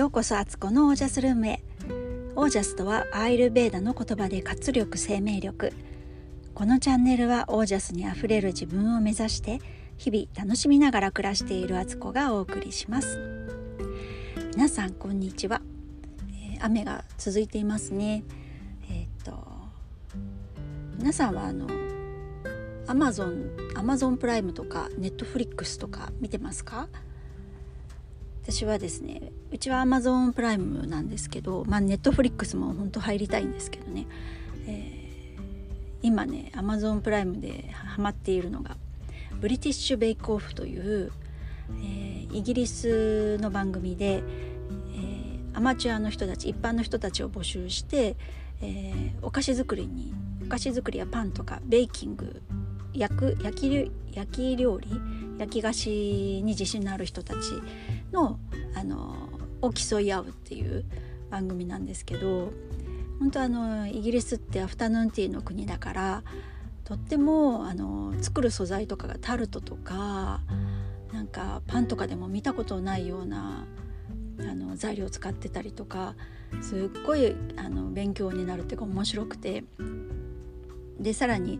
ようこそアツコのオージャスルームへ。オージャスとはアイルベーダの言葉で活力生命力。このチャンネルはオージャスにあふれる自分を目指して日々楽しみながら暮らしているアツコがお送りします。皆さんこんにちは、えー、雨が続いていますね。えー、っと皆さんはあのアマゾンアマゾンプライムとかネットフリックスとか見てますか？私はですねうちは Amazon プライムなんですけどまあネットフリックスも本当入りたいんですけどね、えー、今ね Amazon プライムでハマっているのがブリティッシュ・ベイクオフという、えー、イギリスの番組で、えー、アマチュアの人たち一般の人たちを募集して、えー、お菓子作りにお菓子作りやパンとかベーキング焼く焼き焼き料理焼き菓子に自信のある人たちのあのを競い合うっていう番組なんですけど本当あのイギリスってアフタヌーンティーの国だからとってもあの作る素材とかがタルトとかなんかパンとかでも見たことないようなあの材料を使ってたりとかすっごいあの勉強になるっていうか面白くて。でさらに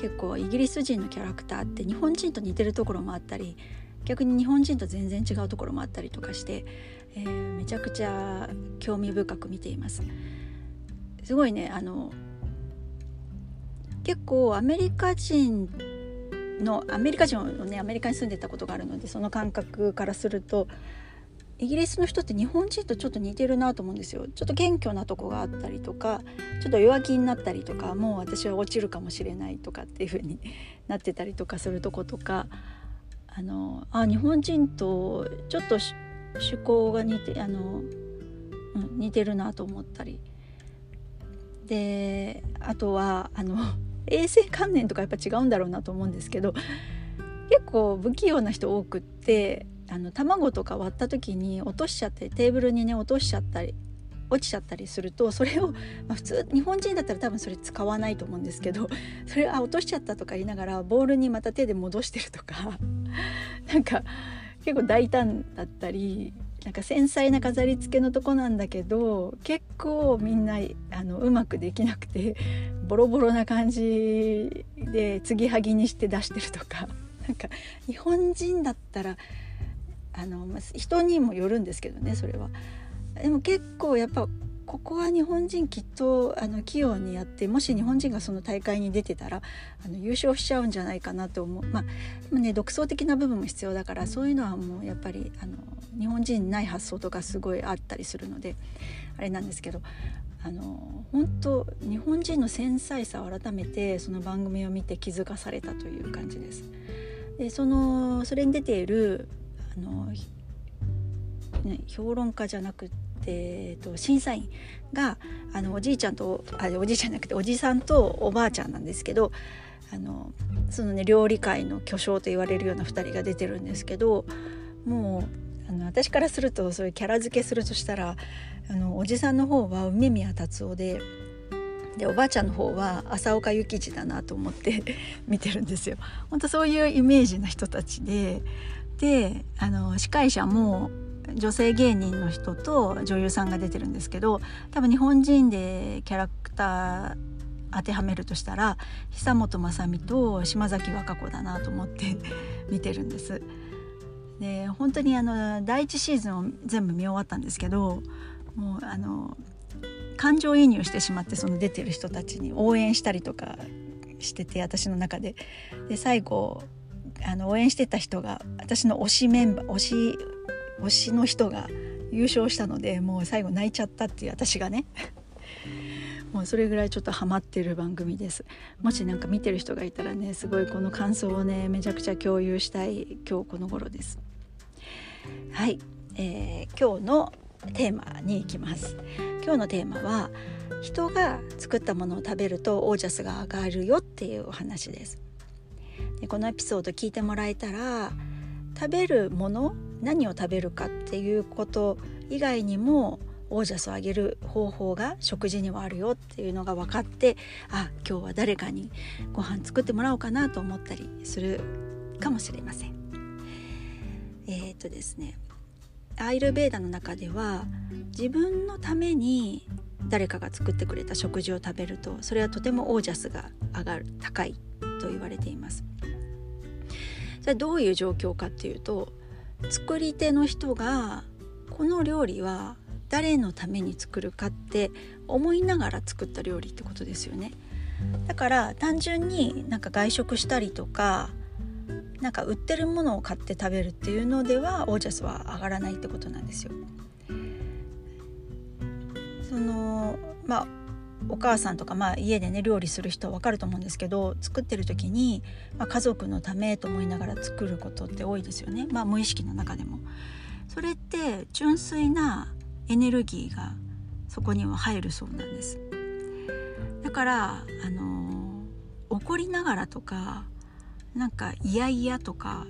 結構イギリス人のキャラクターって日本人と似てるところもあったり逆に日本人と全然違うところもあったりとかして、えー、めちゃくちゃ興味深く見ています。すごいねあの結構アメリカ人のアメリカ人のねアメリカに住んでたことがあるのでその感覚からするとイギリスの人って日本人とちょっと似てるなと思うんですよちょっと謙虚なとこがあったりとかちょっと弱気になったりとかもう私は落ちるかもしれないとかっていう風になってたりとかするとことかあのあ日本人とちょっと趣向が似てあの、うん、似てるなと思ったり。であとはあの 衛生観念とかやっぱ違うんだろうなと思うんですけど結構不器用な人多くってあの卵とか割った時に落としちゃってテーブルにね落としちゃったり落ちちゃったりするとそれを、まあ、普通日本人だったら多分それ使わないと思うんですけどそれあ落としちゃったとか言いながらボールにまた手で戻してるとか。なんか結構大胆だったりなんか繊細な飾り付けのとこなんだけど結構みんなあのうまくできなくてボロボロな感じで継ぎはぎにして出してるとか なんか日本人だったらあの人にもよるんですけどねそれは。でも結構やっぱここは日本人きっとあの器用にやってもし日本人がその大会に出てたらあの優勝しちゃうんじゃないかなと思うまあね独創的な部分も必要だからそういうのはもうやっぱりあの日本人にない発想とかすごいあったりするのであれなんですけどあの本当日本人の繊細さを改めてその番組を見て気づかされたという感じです。でそのそれに出ているあの、ね、評論家じゃなくてえーと、審査員があのおじいちゃんとあおじいちゃんじゃなくておじさんとおばあちゃんなんですけどあのそのね料理界の巨匠と言われるような2人が出てるんですけどもうあの私からするとそういうキャラ付けするとしたらあのおじさんの方は梅宮達夫で。でおばあちゃんの方は浅岡幸二だなと思って 見てるんですよ。本当そういうイメージの人たちでであの司会者も女性芸人の人と女優さんが出てるんですけど多分日本人でキャラクター当てはめるとしたら久本雅美と島崎和歌子だなと思って 見てるんです。で本当にあの第1シーズンを全部見終わったんですけどもうあの感情移入してしまってその出てる人たちに応援したりとかしてて私の中で。で最後あの応援してた人が私の推しメンバー推し推しの人が優勝したのでもう最後泣いちゃったっていう私がね。もうそれぐらいちょっとハマってる番組です。もし何か見てる人がいたらねすごいこの感想をねめちゃくちゃ共有したい今日この頃です。はい、えー、今日のテーマに行きます。今日のテーマは人が作ったものを食べるとオージャスが上がるよっていうお話です。でこのエピソード聞いてもらえたら食べるもの何を食べるかっていうこと以外にもオージャスを上げる方法が食事にはあるよっていうのが分かってあ今日は誰かにご飯作ってもらおうかなと思ったりするかもしれません。えー、っとですねアイルベーダの中では自分のために誰かが作ってくれた食事を食べるとそれはとてもオージャスが上がる高いと言われています。それはどういう状況かっていうと作り手の人がこの料理は誰のために作るかって思いながら作った料理ってことですよね。だから単純になんか外食したりとかなんか売ってるものを買って食べるっていうのではオージャスは上がらないってことなんですよ。そのまあお母さんとか、まあ、家でね料理する人は分かると思うんですけど作ってる時に、まあ、家族のためと思いながら作ることって多いですよね、まあ、無意識の中でも。それって純粋なエネルギーがそこには入るそうなんです。だからあの怒りながらとかなんか嫌々とか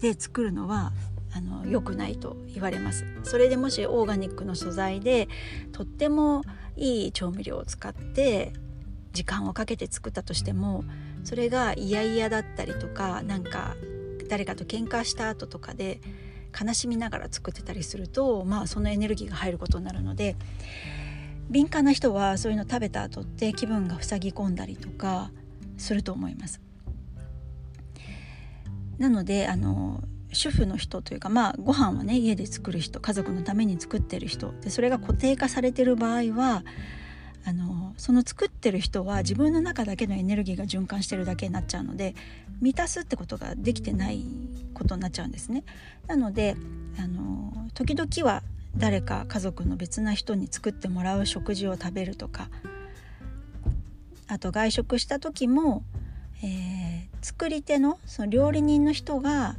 で作るのはあの良くないと言われますそれでもしオーガニックの素材でとってもいい調味料を使って時間をかけて作ったとしてもそれが嫌々だったりとかなんか誰かと喧嘩した後とかで悲しみながら作ってたりするとまあそのエネルギーが入ることになるので敏感な人はそういうの食べた後って気分が塞ぎ込んだりとかすると思います。なのであの主婦の人というかまあご飯はね家で作る人家族のために作ってる人でそれが固定化されてる場合はあのその作ってる人は自分の中だけのエネルギーが循環してるだけになっちゃうので満たすってことができてないことになっちゃうんですね。なのであの時々は誰か家族の別な人に作ってもらう食事を食べるとかあと外食した時も、えー、作り手のその料理人の人が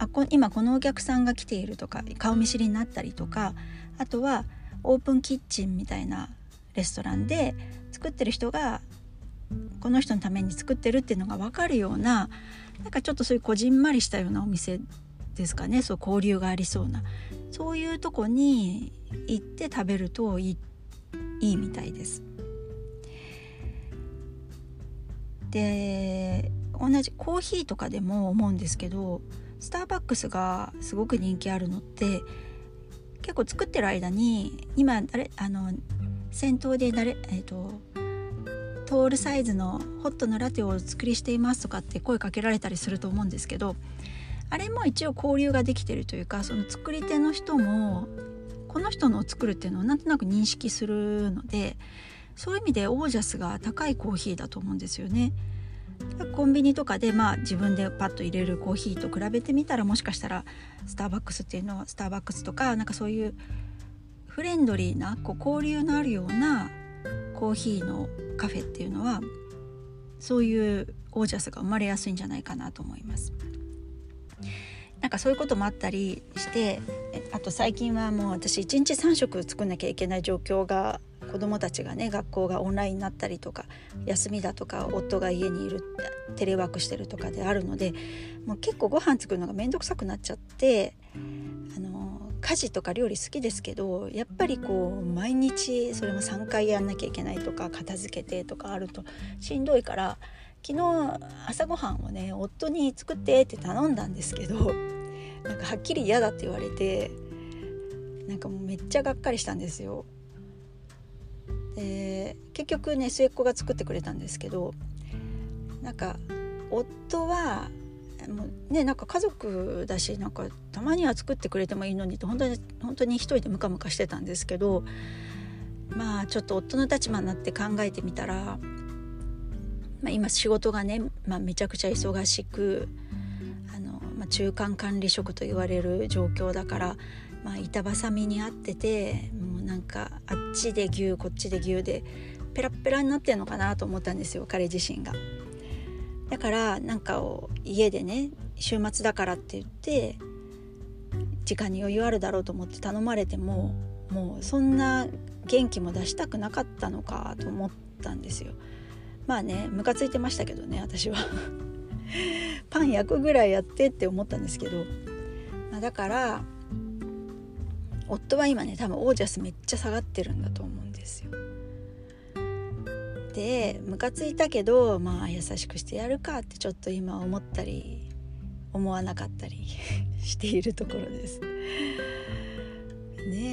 あこ今このお客さんが来ているとか顔見知りになったりとかあとはオープンキッチンみたいなレストランで作ってる人がこの人のために作ってるっていうのが分かるようななんかちょっとそういうこじんまりしたようなお店ですかね。そう交流がありそうな。そういうとこに行って食べるといいいいみたいです。で同じコーヒーとかでも思うんですけどスターバックスがすごく人気あるのって結構作ってる間に今誰あの先頭で誰えっ、ー、とトールサイズのホットのラテをお作りしていますとかって声かけられたりすると思うんですけどあれも一応交流ができてるというかその作り手の人もこの人のを作るっていうのをなんとなく認識するのでそういう意味でオージャスが高いコーヒーだと思うんですよね。コンビニとかでまあ自分でパッと入れるコーヒーと比べてみたらもしかしたらスターバックスっていうのはスターバックスとかなんかそういうフレンドリーなこう交流のあるようなコーヒーのカフェっていうのはそういうオージャスが生まれやすいんじゃないかなと思います。なんかそういうこともあったりしてあと最近はもう私1日3食作んなきゃいけない状況が子どもたちがね学校がオンラインになったりとか休みだとか夫が家にいるテレワークしてるとかであるのでもう結構ご飯作るのが面倒くさくなっちゃってあの家事とか料理好きですけどやっぱりこう毎日それも3回やんなきゃいけないとか片付けてとかあるとしんどいから昨日朝ごはんをね夫に作ってって頼んだんですけどなんかはっきり嫌だって言われてなんかもうめっちゃがっかりしたんですよ。で結局ね末っ子が作ってくれたんですけどなんか夫はもうねなんか家族だしなんかたまには作ってくれてもいいのにと本当に本当に一人でムカムカしてたんですけどまあちょっと夫の立場になって考えてみたら、まあ、今仕事がね、まあ、めちゃくちゃ忙しくあの、まあ、中間管理職と言われる状況だから、まあ、板挟みにあっててもうなんかあっちで牛こっちで牛でペラペラになってんのかなと思ったんですよ彼自身が。だからなんかを家でね週末だからって言って時間に余裕あるだろうと思って頼まれてももうそんな元気も出したくなかったのかと思ったんですよ。まあねムカついてましたけどね私は パン焼くぐらいやってって思ったんですけど、まあ、だから夫は今ね多分オージャスめっちゃ下がってるんだと思うんですよ。でムカついたけどまあ優しくしてやるかってちょっと今思ったり思わなかったり しているところです。ね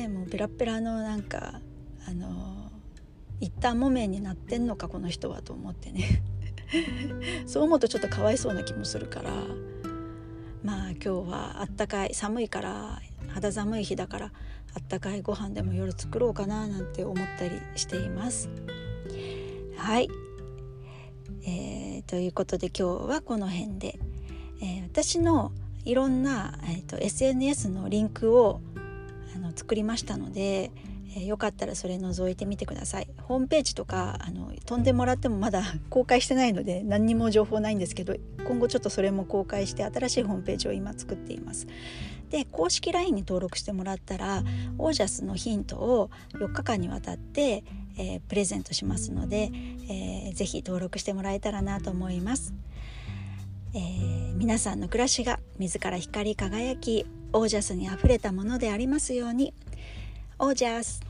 えもうペラペラのなんかあの一旦木綿になってんのかこの人はと思ってね そう思うとちょっとかわいそうな気もするからまあ今日はあったかい寒いから肌寒い日だからあったかいご飯でも夜作ろうかななんて思ったりしています。はい、えー、ということで今日はこの辺で、えー、私のいろんな、えーと、SNS のリンクをあの作りましたので、えー、よかったらそれ覗いてみてください。ホームページとかあの飛んでもらってもまだ 公開してないので何にも情報ないんですけど今後ちょっとそれも公開して新しいホームページを今作っています。で公式 LINE に登録してもらったらオージャスのヒントを4日間にわたって、えー、プレゼントしますので、えー、ぜひ登録してもらえたらなと思います、えー、皆さんの暮らしが自ら光り輝きオージャスにあふれたものでありますように。オージャス。